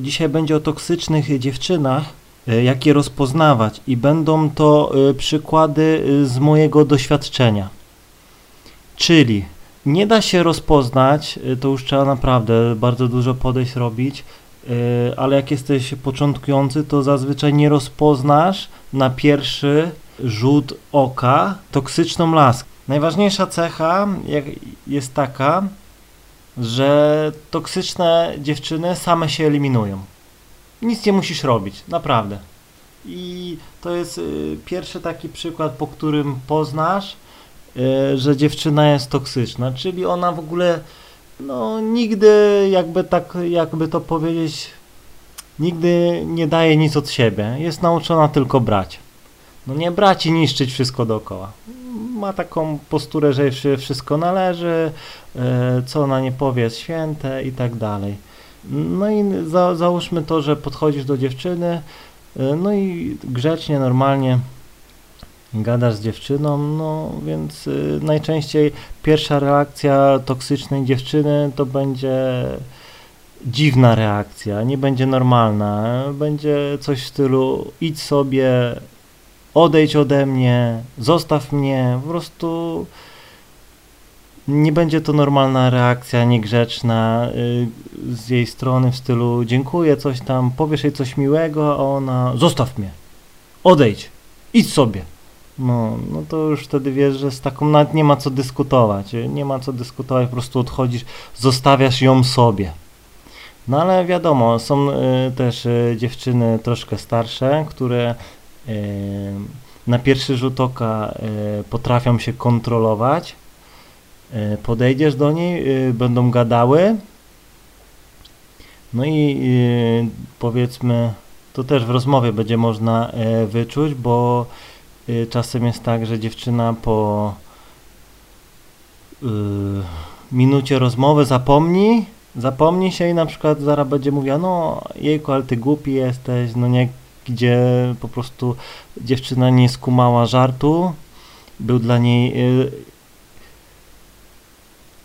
dzisiaj będzie o toksycznych dziewczynach, y, jak je rozpoznawać i będą to y, przykłady y, z mojego doświadczenia. Czyli nie da się rozpoznać, to już trzeba naprawdę bardzo dużo podejść robić, ale jak jesteś początkujący, to zazwyczaj nie rozpoznasz na pierwszy rzut oka toksyczną laskę. Najważniejsza cecha jest taka, że toksyczne dziewczyny same się eliminują. Nic nie musisz robić, naprawdę. I to jest y, pierwszy taki przykład, po którym poznasz, y, że dziewczyna jest toksyczna, czyli ona w ogóle no nigdy jakby tak jakby to powiedzieć nigdy nie daje nic od siebie. Jest nauczona tylko brać. No nie brać i niszczyć wszystko dookoła. Ma taką posturę, że wszy- wszystko należy, e, co ona nie powie jest święte i tak dalej. No i za, załóżmy to, że podchodzisz do dziewczyny, e, no i grzecznie, normalnie gadasz z dziewczyną, no więc y, najczęściej pierwsza reakcja toksycznej dziewczyny to będzie dziwna reakcja, nie będzie normalna, będzie coś w stylu idź sobie, odejdź ode mnie, zostaw mnie, po prostu nie będzie to normalna reakcja, niegrzeczna y, z jej strony w stylu dziękuję, coś tam, powiesz jej coś miłego, a ona zostaw mnie, odejdź, idź sobie. No, no to już wtedy wiesz, że z taką nawet nie ma co dyskutować, nie ma co dyskutować, po prostu odchodzisz, zostawiasz ją sobie. No ale wiadomo, są y, też y, dziewczyny troszkę starsze, które na pierwszy rzut oka y, potrafią się kontrolować. Y, podejdziesz do niej, y, będą gadały. No i powiedzmy, to też w rozmowie będzie można wyczuć, bo czasem jest tak, że dziewczyna po minucie rozmowy zapomni, zapomni się i na przykład zaraz będzie mówiła, no jejku, ale ty głupi jesteś, no nie, gdzie po prostu dziewczyna nie skumała żartu, był dla niej y,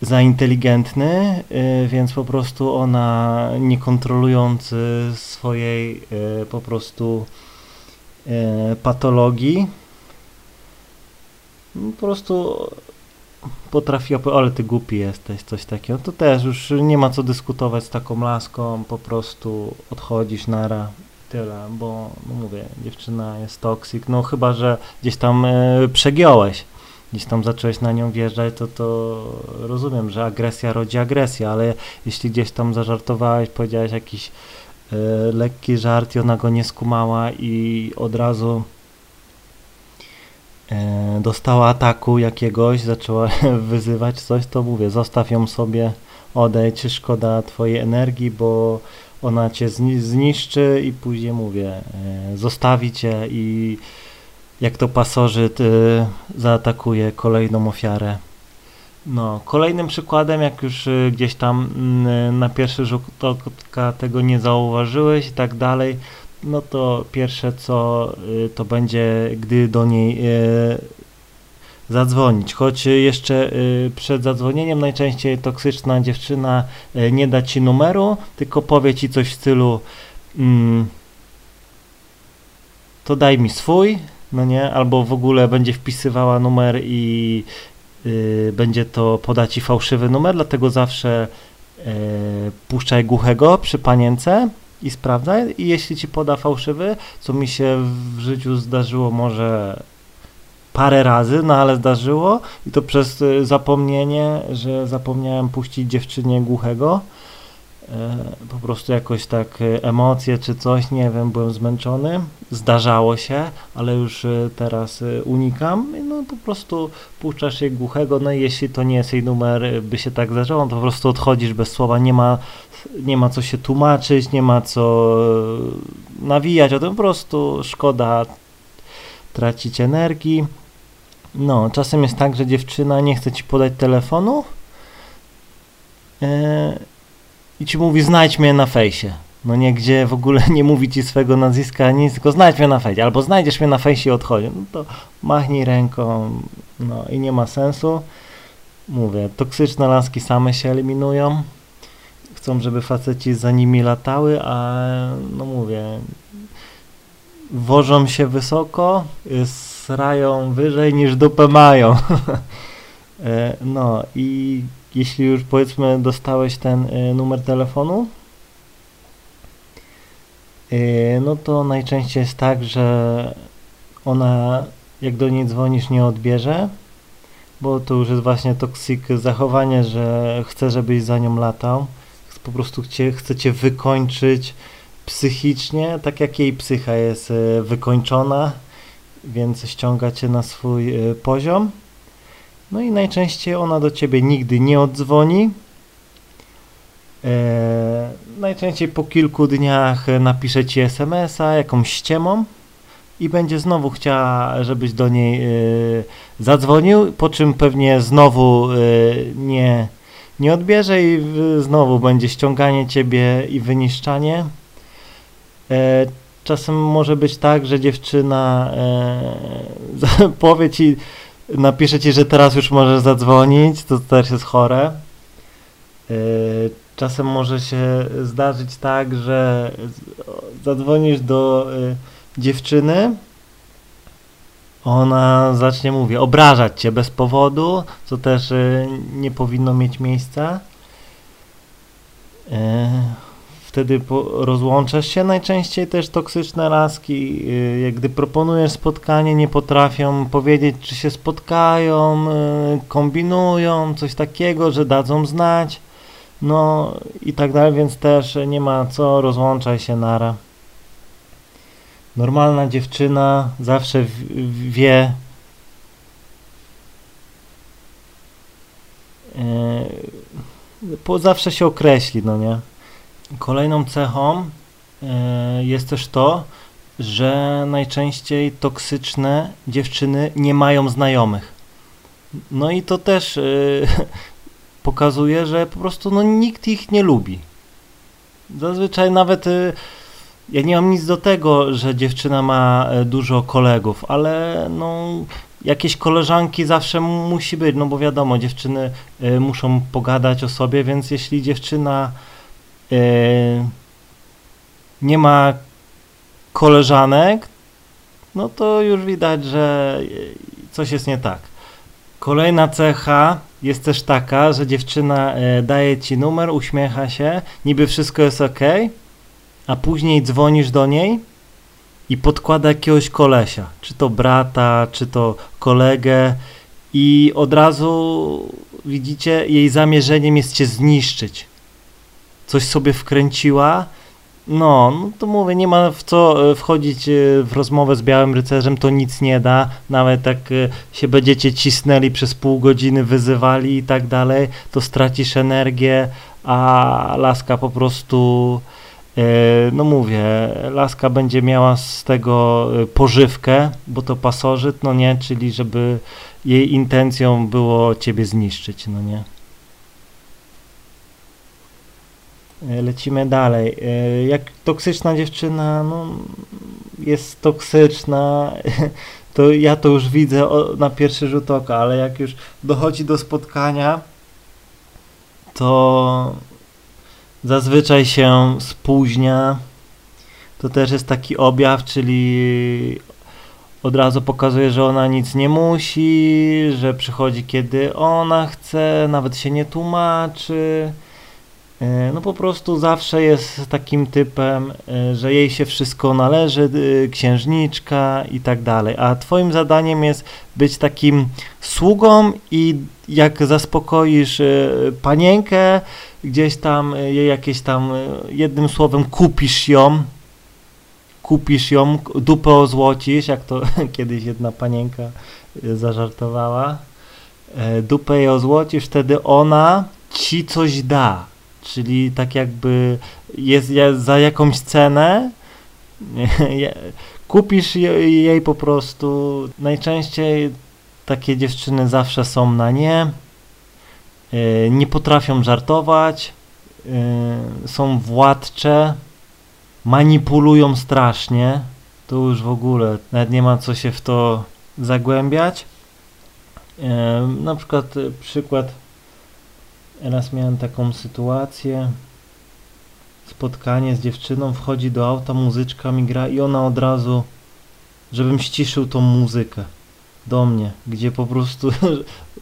za inteligentny, y, więc po prostu ona nie kontrolując y, swojej y, po prostu patologii, no, po prostu potrafiła ale ty głupi jesteś, coś takiego. To też już nie ma co dyskutować z taką laską, po prostu odchodzisz nara, tyle, bo no mówię, dziewczyna jest toksik, no chyba, że gdzieś tam e, przegiąłeś, gdzieś tam zacząłeś na nią wjeżdżać, to to rozumiem, że agresja rodzi agresję, ale jeśli gdzieś tam zażartowałeś, powiedziałeś jakiś e, lekki żart i ona go nie skumała i od razu e, dostała ataku jakiegoś, zaczęła wyzywać coś, to mówię, zostaw ją sobie, odejdź, szkoda twojej energii, bo ona cię zni- zniszczy i później mówię, e, zostawi cię i jak to pasożyt e, zaatakuje kolejną ofiarę. No, kolejnym przykładem, jak już e, gdzieś tam mm, na pierwszy rzut oka tego nie zauważyłeś i tak dalej, no to pierwsze co to będzie, gdy do niej zadzwonić. Choć jeszcze y, przed zadzwonieniem najczęściej toksyczna dziewczyna y, nie da ci numeru, tylko powie ci coś w stylu mm, to daj mi swój, no nie, albo w ogóle będzie wpisywała numer i y, będzie to poda ci fałszywy numer, dlatego zawsze y, puszczaj głuchego przy panience i sprawdzaj. I jeśli ci poda fałszywy, co mi się w życiu zdarzyło może parę razy, no ale zdarzyło i to przez y, zapomnienie, że zapomniałem puścić dziewczynie głuchego. E, po prostu jakoś tak y, emocje czy coś, nie wiem, byłem zmęczony. Zdarzało się, ale już y, teraz unikam. No po prostu puszczasz jej głuchego, no i jeśli to nie jest jej numer, by się tak zdarzało, to po prostu odchodzisz bez słowa, nie ma nie ma co się tłumaczyć, nie ma co e, nawijać o tym, po prostu szkoda tracić energii. No, czasem jest tak, że dziewczyna nie chce ci podać telefonu e, i ci mówi znajdź mnie na fejsie. No nie, gdzie w ogóle nie mówi ci swego nazwiska, nic, tylko znajdź mnie na fejsie, albo znajdziesz mnie na fejsie i odchodzi. No to machnij ręką, no i nie ma sensu. Mówię, toksyczne laski same się eliminują chcą, żeby faceci za nimi latały, a no mówię, wożą się wysoko, srają wyżej niż dupę mają. E, no i jeśli już powiedzmy dostałeś ten e, numer telefonu, e, no to najczęściej jest tak, że ona jak do niej dzwonisz nie odbierze, bo to już jest właśnie toksik zachowanie, że chce, żebyś za nią latał, po prostu chce cię wykończyć psychicznie, tak jak jej psycha jest wykończona, więc ściąga cię na swój poziom no i najczęściej ona do ciebie nigdy nie odzwoni. E, najczęściej po kilku dniach napisze ci SMS-a jakąś ściemą i będzie znowu chciała, żebyś do niej e, zadzwonił, po czym pewnie znowu e, nie, nie odbierze i znowu będzie ściąganie ciebie i wyniszczanie. Czasem może być tak, że dziewczyna e, powie ci napisze ci, że teraz już możesz zadzwonić, to też jest chore. E, czasem może się zdarzyć tak, że zadzwonisz do e, dziewczyny, ona zacznie, mówię, obrażać cię bez powodu, co też e, nie powinno mieć miejsca wtedy rozłączasz się. Najczęściej też toksyczne laski, y, gdy proponujesz spotkanie, nie potrafią powiedzieć, czy się spotkają, y, kombinują, coś takiego, że dadzą znać, no i tak dalej, więc też nie ma co, rozłączaj się nara. Normalna dziewczyna zawsze wie, po zawsze się określi, no nie? Kolejną cechą e, jest też to, że najczęściej toksyczne dziewczyny nie mają znajomych. No i to też e, pokazuje, że po prostu no, nikt ich nie lubi. Zazwyczaj nawet e, ja nie mam nic do tego, że dziewczyna ma dużo kolegów, ale no, jakieś koleżanki zawsze musi być, no bo wiadomo, dziewczyny muszą pogadać o sobie, więc jeśli dziewczyna nie ma koleżanek, no to już widać, że coś jest nie tak. Kolejna cecha jest też taka, że dziewczyna e, daje ci numer, uśmiecha się, niby wszystko jest ok, a później dzwonisz do niej i podkłada jakiegoś kolesia, czy to brata, czy to kolegę i od razu widzicie, jej zamierzeniem jest cię zniszczyć coś sobie wkręciła, no, no to mówię, nie ma w co e, wchodzić e, w rozmowę z Białym Rycerzem, to nic nie da, nawet jak e, się będziecie cisnęli przez pół godziny, wyzywali i tak dalej, to stracisz energię, a laska po prostu, no mówię, laska będzie miała z tego pożywkę, bo to pasożyt, no nie, czyli żeby jej intencją było ciebie zniszczyć, no nie. E, lecimy dalej. E, jak toksyczna dziewczyna no, jest toksyczna, to ja to już widzę na pierwszy rzut oka, ale jak już dochodzi do spotkania, to zazwyczaj się spóźnia. To też jest taki objaw, czyli od razu pokazuje, że ona nic nie musi, że przychodzi kiedy ona chce, nawet się nie tłumaczy. E, no po prostu zawsze jest takim typem, e, że jej się wszystko należy, e, księżniczka i tak dalej. A twoim zadaniem jest być takim sługą i jak zaspokoisz panienkę, gdzieś tam jej jakieś tam, jednym słowem kupisz ją, kupisz ją, dupę ozłocisz, jak to kiedyś jedna panienka zażartowała, dupę jej ozłocisz, wtedy ona ci coś da czyli tak jakby jest za jakąś cenę, kupisz jej po prostu. Najczęściej takie dziewczyny zawsze są na nie, e, nie potrafią żartować, e, są władcze, manipulują strasznie. To już w ogóle nawet nie ma co się w to zagłębiać. E, na przykład przykład Raz miałem taką sytuację. spotkanie z dziewczyną, wchodzi do auta, muzyczka mi gra i ona od razu, żebym ściszył tą muzykę do mnie, gdzie po prostu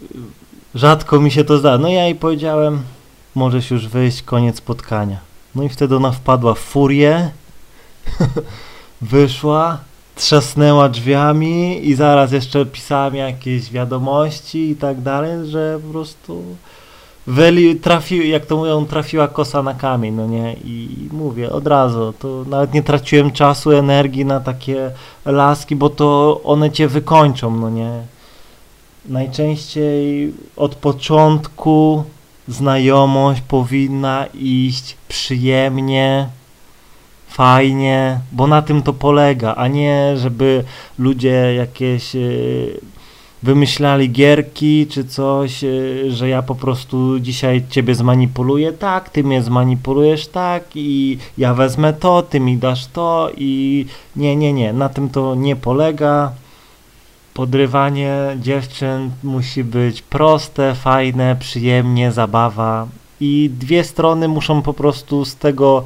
rzadko mi się to zda. No ja jej powiedziałem, możesz już wyjść, koniec spotkania. No i wtedy ona wpadła w furię, wyszła, trzasnęła drzwiami i zaraz jeszcze pisałem jakieś wiadomości i tak dalej, że po prostu Weli trafił, jak to mówią, trafiła kosa na kamień, no nie? I mówię od razu, to nawet nie traciłem czasu, energii na takie laski, bo to one cię wykończą, no nie? Najczęściej od początku znajomość powinna iść przyjemnie, fajnie, bo na tym to polega, a nie żeby ludzie jakieś yy, wymyślali gierki czy coś, yy, że ja po prostu dzisiaj ciebie zmanipuluję, tak, ty mnie zmanipulujesz tak i ja wezmę to, ty mi dasz to i nie, nie, nie, na tym to nie polega. Podrywanie dziewczyn musi być proste, fajne, przyjemnie, zabawa. I dwie strony muszą po prostu z tego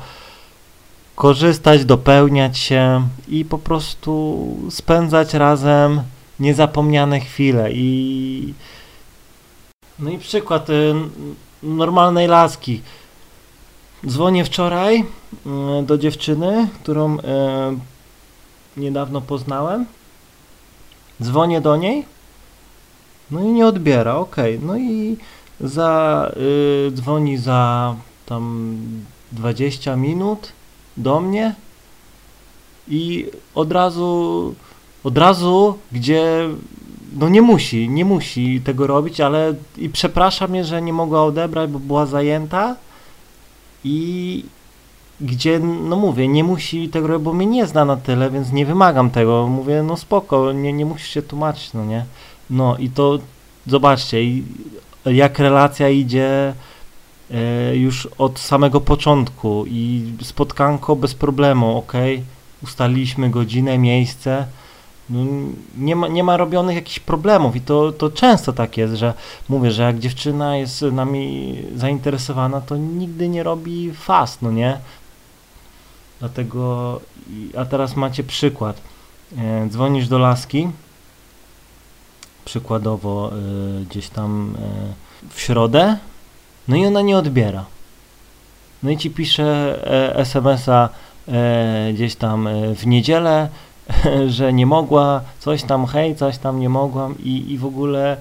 korzystać, dopełniać się i po prostu spędzać razem niezapomniane chwile i no i przykład y, normalnej laski. Dzwonię wczoraj y, do dziewczyny, którą y, niedawno poznałem. Dzwonię do niej. No i nie odbiera, ok. No i za dzwoni za tam 20 minut do mnie i od razu, od razu, gdzie no nie musi, nie musi tego robić, ale i przepraszam mnie, że nie mogła odebrać, bo była zajęta i gdzie, no mówię, nie musi tego robić, bo mnie nie zna na tyle, więc nie wymagam tego. Mówię, no spoko, nie, nie musisz się tłumaczyć, no nie? No i to, zobaczcie, jak relacja idzie E, już od samego początku i spotkanko bez problemu, ok? Ustaliliśmy godzinę, miejsce. No, nie, ma, nie ma robionych jakichś problemów i to, to często tak jest, że mówię, że jak dziewczyna jest nami zainteresowana, to nigdy nie robi fast, no nie? Dlatego, a teraz macie przykład. E, dzwonisz do laski, przykładowo e, gdzieś tam w środę, no i ona nie odbiera. No i ci pisze e, SMS-a e, gdzieś tam e, w niedzielę, że nie mogła, coś tam, hej, coś tam nie mogłam i, i w ogóle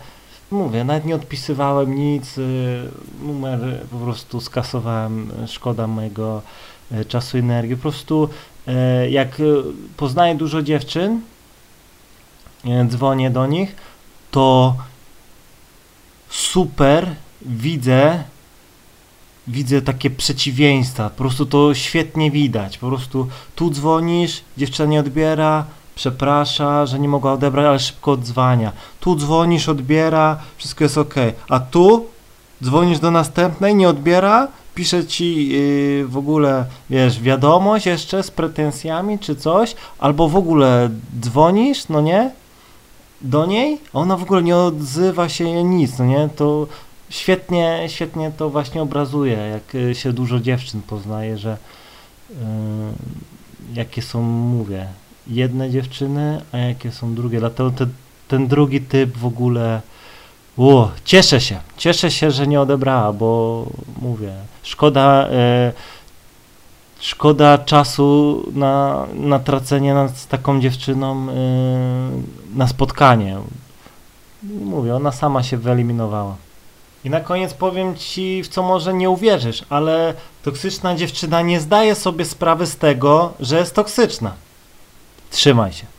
mówię, nawet nie odpisywałem nic, numer po prostu skasowałem, szkoda mojego czasu i energii. Po prostu jak poznaję dużo dziewczyn, dzwonię do nich, to super widzę widzę takie przeciwieństwa, po prostu to świetnie widać, po prostu tu dzwonisz, dziewczyna nie odbiera, przeprasza, że nie mogła odebrać, ale szybko odzwania. Tu dzwonisz, odbiera, wszystko jest ok. A tu dzwonisz do następnej, nie odbiera, pisze ci yy, w ogóle, wiesz, wiadomość jeszcze z pretensjami czy coś, albo w ogóle dzwonisz, no nie, do niej, a ona w ogóle nie odzywa się nic, no nie, to świetnie, świetnie to właśnie obrazuje, jak y, się dużo dziewczyn poznaje, że yy, jakie są, mówię, jedne dziewczyny, a jakie są drugie. Dlatego te, ten drugi typ w ogóle. O, cieszę się, cieszę się, że nie odebrała, bo mówię, szkoda, e, szkoda czasu na, na tracenie nad, z taką dziewczyną e, na spotkanie. Mówię, ona sama się wyeliminowała. I na koniec powiem ci, w co może nie uwierzysz, ale toksyczna dziewczyna nie zdaje sobie sprawy z tego, że jest toksyczna. Trzymaj się.